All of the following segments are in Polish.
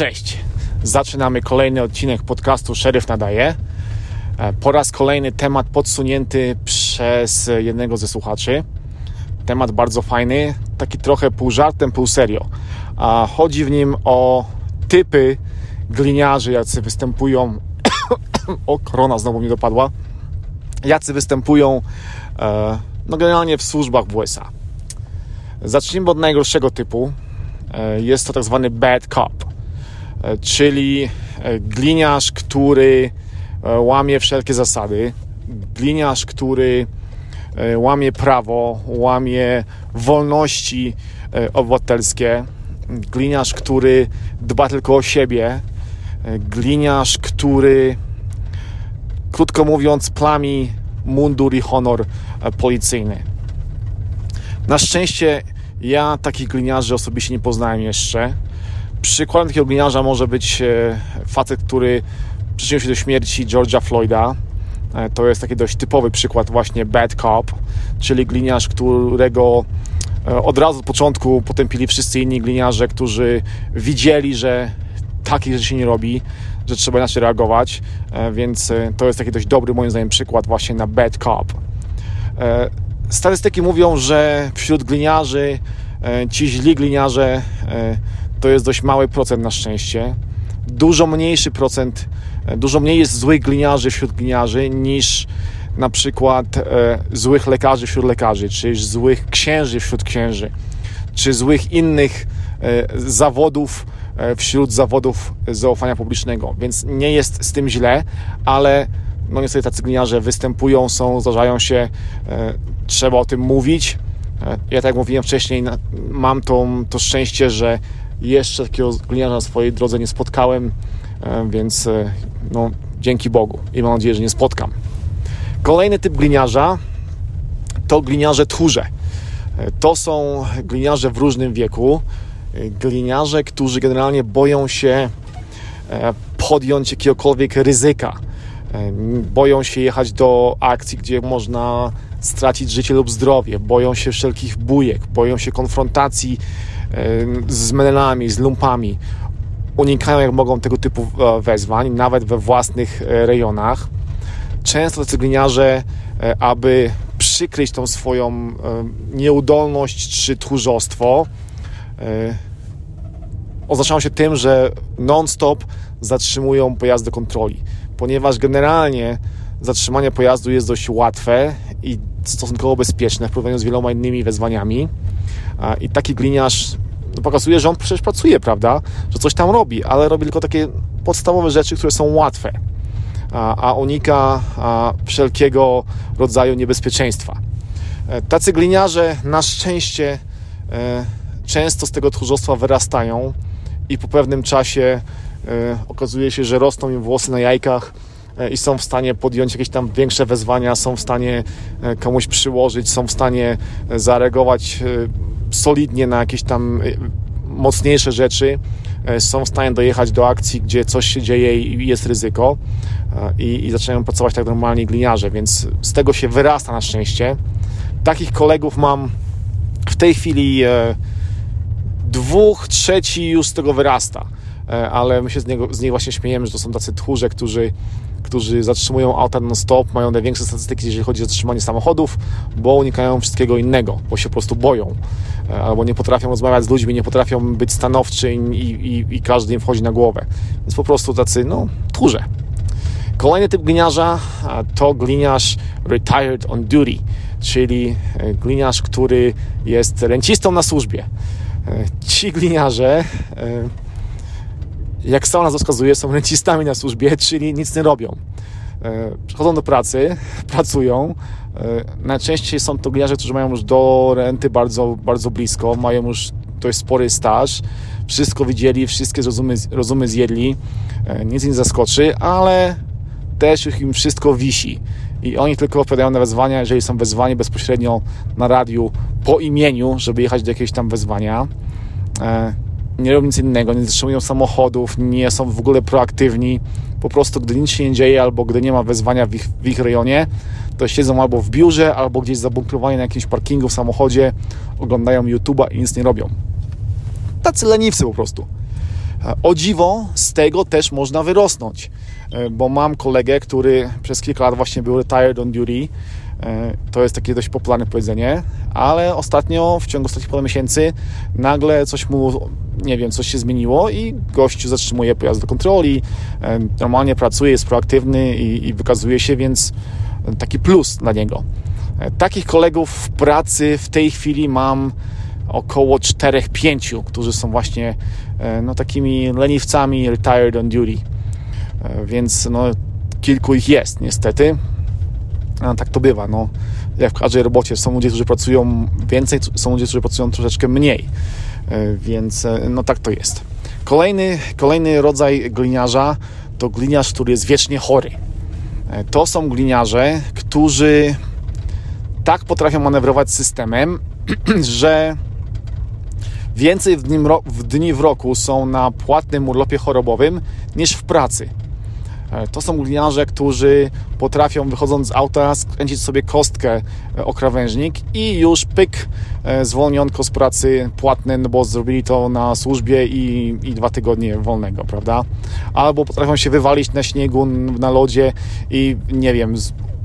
Cześć. Zaczynamy kolejny odcinek podcastu Szeryf Nadaje. E, po raz kolejny temat podsunięty przez jednego ze słuchaczy. Temat bardzo fajny, taki trochę pół żartem, pół serio. A chodzi w nim o typy gliniarzy, jacy występują. o, korona znowu mi dopadła. Jacy występują e, no generalnie w służbach w USA. Zacznijmy od najgorszego typu. E, jest to tak zwany bad cop, czyli e, gliniarz, który łamie wszelkie zasady, gliniarz, który łamie prawo, łamie wolności obywatelskie, gliniarz, który dba tylko o siebie, gliniarz, który krótko mówiąc plami mundur i honor policyjny. Na szczęście ja takich gliniarzy osobiście nie poznałem jeszcze. Przykładem takiego gliniarza może być e, facet, który przyczynił się do śmierci George'a Floyda. E, to jest taki dość typowy przykład właśnie bad cop, czyli gliniarz, którego e, od razu od początku potępili wszyscy inni gliniarze, którzy widzieli, że takich rzeczy się nie robi, że trzeba inaczej reagować, więc to jest taki dość dobry moim zdaniem przykład właśnie na bad cop. Statystyki mówią, że wśród gliniarzy ci źli gliniarze to jest dość mały procent na szczęście. Dużo mniejszy procent, e, dużo mniej jest złych gliniarzy wśród gliniarzy niż na przykład złych lekarzy wśród lekarzy, czy złych księży wśród księży, czy złych innych zawodów wśród zawodów zaufania publicznego. Więc nie jest z tym źle, ale no niestety tacy gliniarze występują, są, zdarzają się, e, trzeba o tym mówić. E, ja tak jak mówiłem wcześniej, mam to, to szczęście, że jeszcze takiego gliniarza na swojej drodze nie spotkałem, e, więc no, dzięki Bogu i mam nadzieję, że nie spotkam. Kolejny typ gliniarza to gliniarze tchórze. To są gliniarze w różnym wieku. Gliniarze, którzy generalnie boją się podjąć jakiegokolwiek ryzyka boją się jechać do akcji, gdzie można stracić życie lub zdrowie, boją się wszelkich bujek, boją się konfrontacji z menelami, z lumpami. Unikają jak mogą tego typu e, wezwań, nawet we własnych e, rejonach. Często tacy e, aby przykryć tą swoją nieudolność czy tchórzostwo, oznaczają się tym, że non-stop zatrzymują pojazd do kontroli ponieważ generalnie zatrzymanie pojazdu jest dość łatwe i stosunkowo bezpieczne w porównaniu z wieloma innymi wezwaniami. I taki gliniarz no, pokazuje, że on przecież pracuje, prawda? Że coś tam robi, ale robi tylko takie podstawowe rzeczy, które są łatwe, a unika wszelkiego rodzaju niebezpieczeństwa. E, tacy gliniarze na szczęście e, często z tego tchórzostwa wyrastają i po pewnym czasie E, okazuje się, że rosną im włosy na jajkach i są w stanie podjąć jakieś tam większe wezwania, są w stanie komuś przyłożyć, są w stanie zareagować solidnie na jakieś tam mocniejsze rzeczy, są w stanie dojechać do akcji, gdzie coś się dzieje i jest ryzyko i, i zaczynają pracować tak normalnie gliniarze, więc z tego się wyrasta na szczęście. Takich kolegów mam w tej chwili dwóch, trzeci już z tego wyrasta E, ale my się z, niego, z niej właśnie śmiejemy, że to są tacy tchórze, którzy, którzy zatrzymują auta non-stop, mają największe statystyki, jeżeli chodzi o zatrzymanie samochodów, bo unikają wszystkiego innego, bo się po prostu boją, e, albo nie potrafią rozmawiać z ludźmi, nie potrafią być stanowczy i, i, i każdy im wchodzi na głowę. Więc po prostu tacy, no, tchórze. Kolejny typ gliniarza to gliniarz retired on duty, czyli e, gliniarz, który jest rencistą na służbie. Ci gliniarze jak sama nazwa wskazuje, są rencistami na służbie, czyli nic nie robią. E, przychodzą do pracy, pracują. E, najczęściej są to gliniarze, którzy mają już do renty bardzo, bardzo blisko, mają już dość spory staż, wszystko widzieli, wszystkie rozumy, rozumy zjedli, e, nic nie zaskoczy, ale też już im wszystko wisi. I oni tylko odpowiadają na wezwania, jeżeli są wezwani bezpośrednio na radiu po imieniu, żeby jechać do jakiegoś tam wezwania nie robią nic innego, nie zatrzymują samochodów, nie są w ogóle proaktywni. Po prostu, gdy nic się nie dzieje albo gdy nie ma wezwania w ich, w ich rejonie, to siedzą albo w biurze, albo gdzieś zabunkrowani na jakimś parkingu w samochodzie, oglądają YouTube'a i nic nie robią. Tacy leniwcy po prostu. O dziwo, z tego też można wyrosnąć, bo mam kolegę, który przez kilka lat właśnie był retired on duty. To jest takie dość popularne powiedzenie, ale ostatnio, w ciągu ostatnich paru miesięcy, nagle coś mu, nie wiem, coś się zmieniło i gościu zatrzymuje pojazd do kontroli, normalnie pracuje, jest proaktywny i, i wykazuje się, więc taki plus dla niego. Takich kolegów w pracy w tej chwili mam około 4-5, którzy są właśnie e, no, takimi leniwcami retired on duty. E, więc no, kilku ich jest niestety. Tak to bywa. No, jak w każdej robocie są ludzie, którzy pracują więcej, są ludzie, którzy pracują troszeczkę mniej. E, więc no tak to jest. Kolejny, kolejny rodzaj gliniarza to gliniarz, który jest wiecznie chory. To są gliniarze, którzy tak potrafią manewrować systemem, że więcej w dni, w dni w roku są na płatnym urlopie chorobowym niż w pracy. E, to są gliniarze, którzy potrafią wychodząc z auta skręcić sobie kostkę e, o krawężnik i już pyk e, zwolnionko z pracy płatne, no bo zrobili to na służbie i, i dwa tygodnie wolnego, prawda? Albo potrafią się wywalić na śniegu, na lodzie i nie wiem,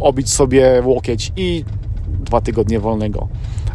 obić sobie łokieć i dwa tygodnie wolnego.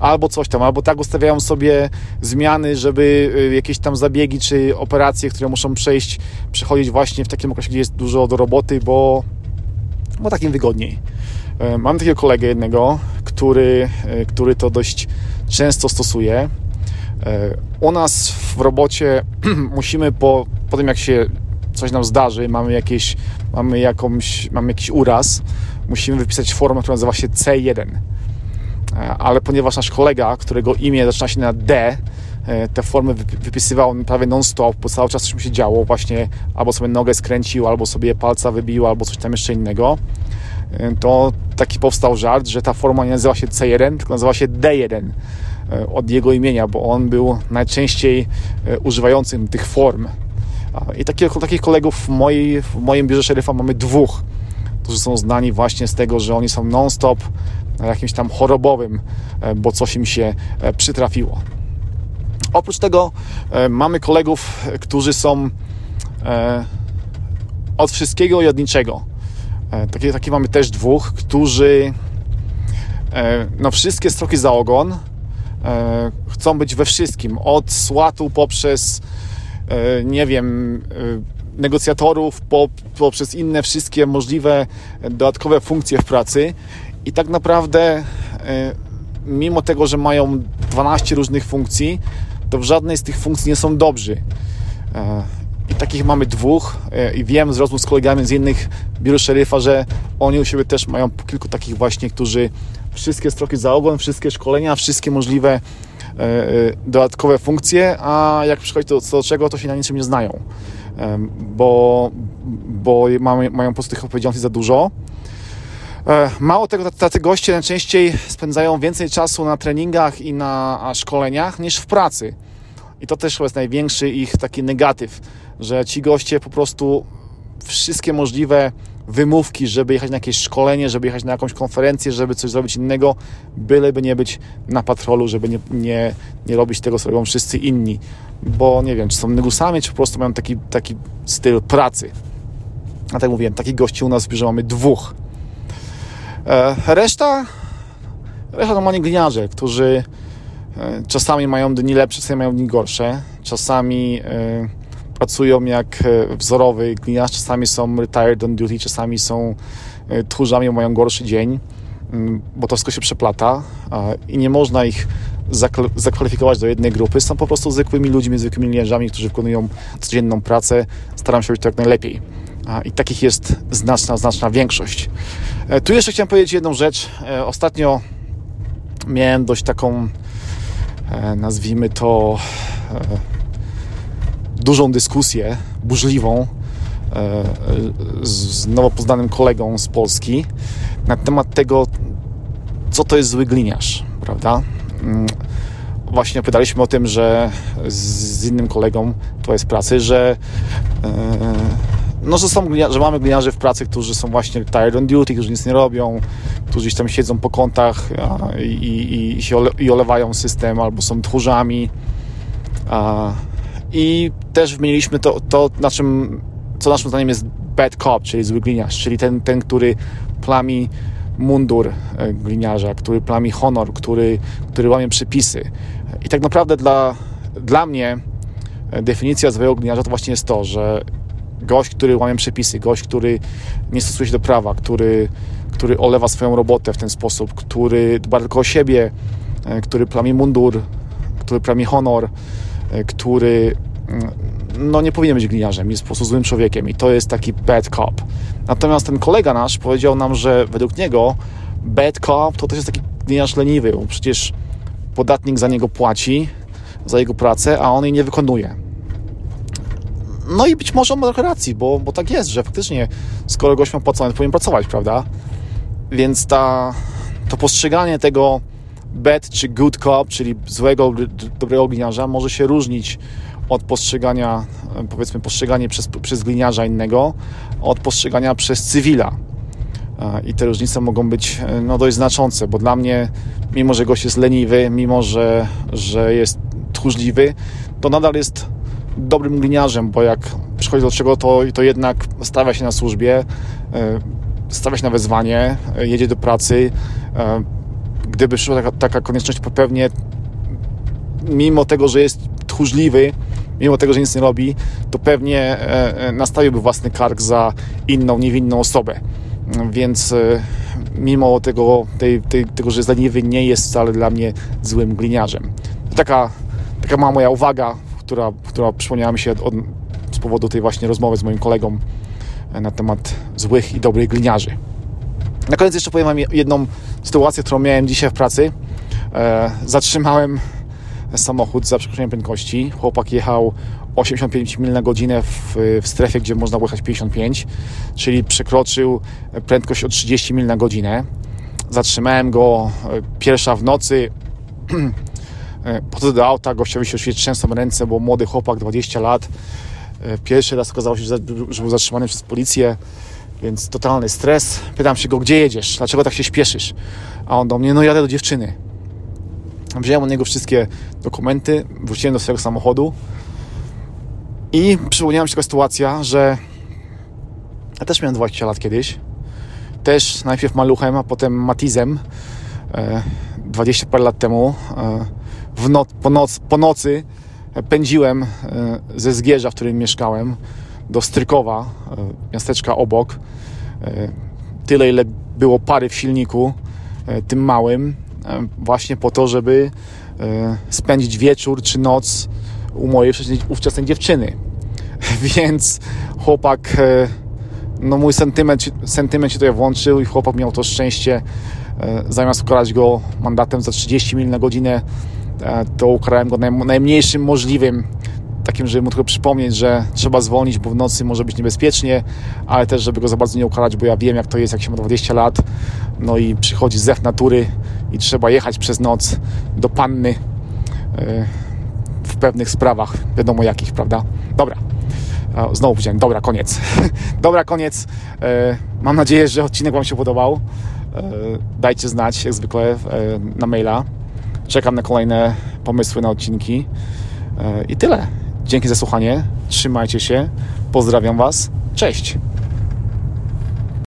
Albo coś tam, albo tak ustawiają sobie zmiany, żeby y, jakieś tam zabiegi czy operacje, które muszą przejść, przechodzić właśnie w takim okresie, gdzie jest dużo do roboty, bo, bo takim wygodniej. E, mam takiego kolegę jednego, który, e, który to dość często stosuje. E, u nas w robocie musimy po, po tym, jak się coś nam zdarzy, mamy, jakieś, mamy, jakąś, mamy jakiś uraz, musimy wypisać formę, która nazywa się C1. E, ale ponieważ nasz kolega, którego imię zaczyna się na D, e, te formy wypisywał prawie non-stop, bo cały czas coś mu się działo, właśnie albo sobie nogę skręcił, albo sobie palca wybił, albo coś tam jeszcze innego, e, to taki powstał żart, że ta forma nie nazywa się C1, tylko nazywa się D1 od jego imienia, bo on był najczęściej używającym tych form. I takich, takich kolegów w, mojej, w moim biurze szeryfa mamy dwóch, którzy są znani właśnie z tego, że oni są non-stop jakimś tam chorobowym, e, bo coś im się e, przytrafiło. Oprócz tego e, mamy kolegów, którzy są od wszystkiego i od niczego. Takie, takie mamy też dwóch, którzy no wszystkie stroki za ogon chcą być we wszystkim. Od słatu poprzez nie wiem negocjatorów po, poprzez inne wszystkie możliwe dodatkowe funkcje w pracy i tak naprawdę, e, mimo tego, że mają 12 różnych funkcji, to w żadnej z tych funkcji nie są dobrzy. E, I takich mamy dwóch e, i wiem z rozmów z kolegami z innych biur szeryfa, że oni u siebie też mają kilku takich właśnie, którzy wszystkie stroki za ogon, wszystkie szkolenia, wszystkie możliwe dodatkowe funkcje, a jak przychodzi to do czego, to się na niczym nie znają, bo, bo mają, po prostu tych odpowiedzialności za dużo mało tego, tacy goście najczęściej spędzają więcej czasu na treningach i na szkoleniach niż w pracy. I to też jest największy ich taki negatyw, że ci goście po prostu wszystkie możliwe wymówki, żeby jechać na jakieś szkolenie, żeby jechać na jakąś konferencję, żeby coś zrobić innego, byleby nie być na patrolu, żeby nie, nie, nie robić tego, co robią wszyscy inni. Bo nie wiem, czy są negusami, czy po prostu mają taki, taki styl pracy. A tak mówiłem, takich gości u nas w biurze mamy dwóch. E, reszta, reszta normalnie gliniarze, którzy e, czasami mają dni lepsze, czasami mają dni gorsze, czasami e, pracują jak wzorowy gliniarz, czasami są retired on duty, czasami są tchórzami, mają gorszy dzień, mm, bo to wszystko się przeplata i nie można ich zakwalifikować do jednej grupy. Są po prostu zwykłymi ludźmi, zwykłymi gliniarzami, którzy wykonują codzienną pracę, staram się robić to jak najlepiej. I takich jest znaczna, znaczna większość. E, tu jeszcze chciałem powiedzieć jedną rzecz. E, ostatnio miałem dość taką, e, nazwijmy to, dużą dyskusję, burzliwą z nowo poznanym kolegą z Polski na temat tego, co to jest zły gliniarz, prawda? Mm, właśnie opowiadaliśmy o tym, że z innym kolegą to jest pracy, że no, że, są, że mamy gliniarzy w pracy, którzy są właśnie tired on duty, którzy nic nie robią, którzy tam siedzą po kątach i, i, i, się ole, i olewają system, albo są tchórzami. A, i też wymieniliśmy to, to na czym, co naszym zdaniem jest bad cop, czyli zły gliniarz, czyli ten, ten który plami mundur e, gliniarza, który plami honor, który, który łamie przepisy. I tak naprawdę dla, dla mnie e, definicja złego gliniarza to właśnie jest to, że gość, który łamie przepisy, gość, który nie stosuje się do prawa, który, który olewa swoją robotę w ten sposób, który dba tylko o siebie, e, który plami mundur, który plami honor, który mm, no nie powinien być gliniarzem, jest po prostu złym człowiekiem i to jest taki bad cop. Natomiast ten kolega nasz powiedział nam, że według niego bad cop to też jest taki gliniarz leniwy, bo przecież podatnik za niego płaci, za jego pracę, a on jej nie wykonuje. No i być może on ma trochę racji, bo, bo tak jest, że faktycznie skoro gość ma płacone, powinien pracować, prawda? Więc ta, to postrzeganie tego bad czy good cop, czyli złego, dobrego gliniarza może się różnić od postrzegania, powiedzmy, postrzeganie przez, przez gliniarza innego, od postrzegania przez cywila. I te różnice mogą być no, dość znaczące, bo dla mnie, mimo że gość jest leniwy, mimo że, że jest tchórzliwy, to nadal jest dobrym gliniarzem, bo jak przychodzi do czego, to, to jednak stawia się na służbie, e, stawia się na wezwanie, e, jedzie do pracy. E, gdyby przyszła taka, taka konieczność, to pewnie mimo tego, że jest tchórzliwy, mimo tego, że nic nie robi, to pewnie nastawiłby własny kark za inną, niewinną osobę. Więc mimo tego, tej, tej, tego że jest leniwy, nie jest wcale dla mnie złym gliniarzem. To taka, taka mała moja uwaga, która, która przypomniała mi się od, z powodu tej właśnie rozmowy z moim kolegą na temat złych i dobrych gliniarzy. Na koniec jeszcze powiem Wam jedną sytuację, którą miałem dzisiaj w pracy. zatrzymałem samochód za przekroczeniem prędkości. Chłopak jechał 85 mil na godzinę w, w strefie, gdzie można jechać 55, czyli przekroczył prędkość o 30 mil na godzinę. Zatrzymałem go e, pierwsza w nocy. E, podchodzę do auta, gościowi się oczywiście trzęsą ręce, bo młody chłopak, 20 lat. E, pierwszy raz okazało się, że był zatrzymany przez policję, więc totalny stres. Pytam się go, gdzie jedziesz? Dlaczego tak się śpieszysz? A on do mnie, no jadę do dziewczyny. Wziąłem od niego wszystkie dokumenty, wróciłem do swojego samochodu i przypomniała mi się taka sytuacja, że ja też miałem 20 lat kiedyś. Też najpierw maluchem, a potem matizem. 20 parę lat temu. E, w noc, po, noc, po nocy pędziłem e, ze Zgierza, w którym mieszkałem, do Strykowa, e, miasteczka obok. Tyle, ile było pary w silniku, tym małym E, właśnie po to, żeby e, spędzić wieczór czy noc u mojej ówczesnej dziewczyny. Więc chłopak, e, no mój sentyment, sentyment się tutaj włączył i chłopak miał to szczęście, zamiast ukarać go mandatem za 30 mil na godzinę, to ukarałem go najmniejszym możliwym takim, żeby mu tylko przypomnieć, że trzeba zwolnić, bo w nocy może być niebezpiecznie, ale też, żeby go za bardzo nie ukarać, bo ja wiem, jak to jest, jak się ma 20 lat, no i przychodzi zew natury i trzeba jechać przez noc do panny e, w pewnych sprawach, wiadomo jakich, prawda? Dobra. Znowu powiedziałem, dobra, koniec. dobra, koniec. E, mam nadzieję, że odcinek Wam się podobał. E, dajcie znać, jak zwykle, na maila. Czekam na kolejne pomysły na odcinki. I tyle. Dzięki za słuchanie. Trzymajcie się. Pozdrawiam Was. Cześć.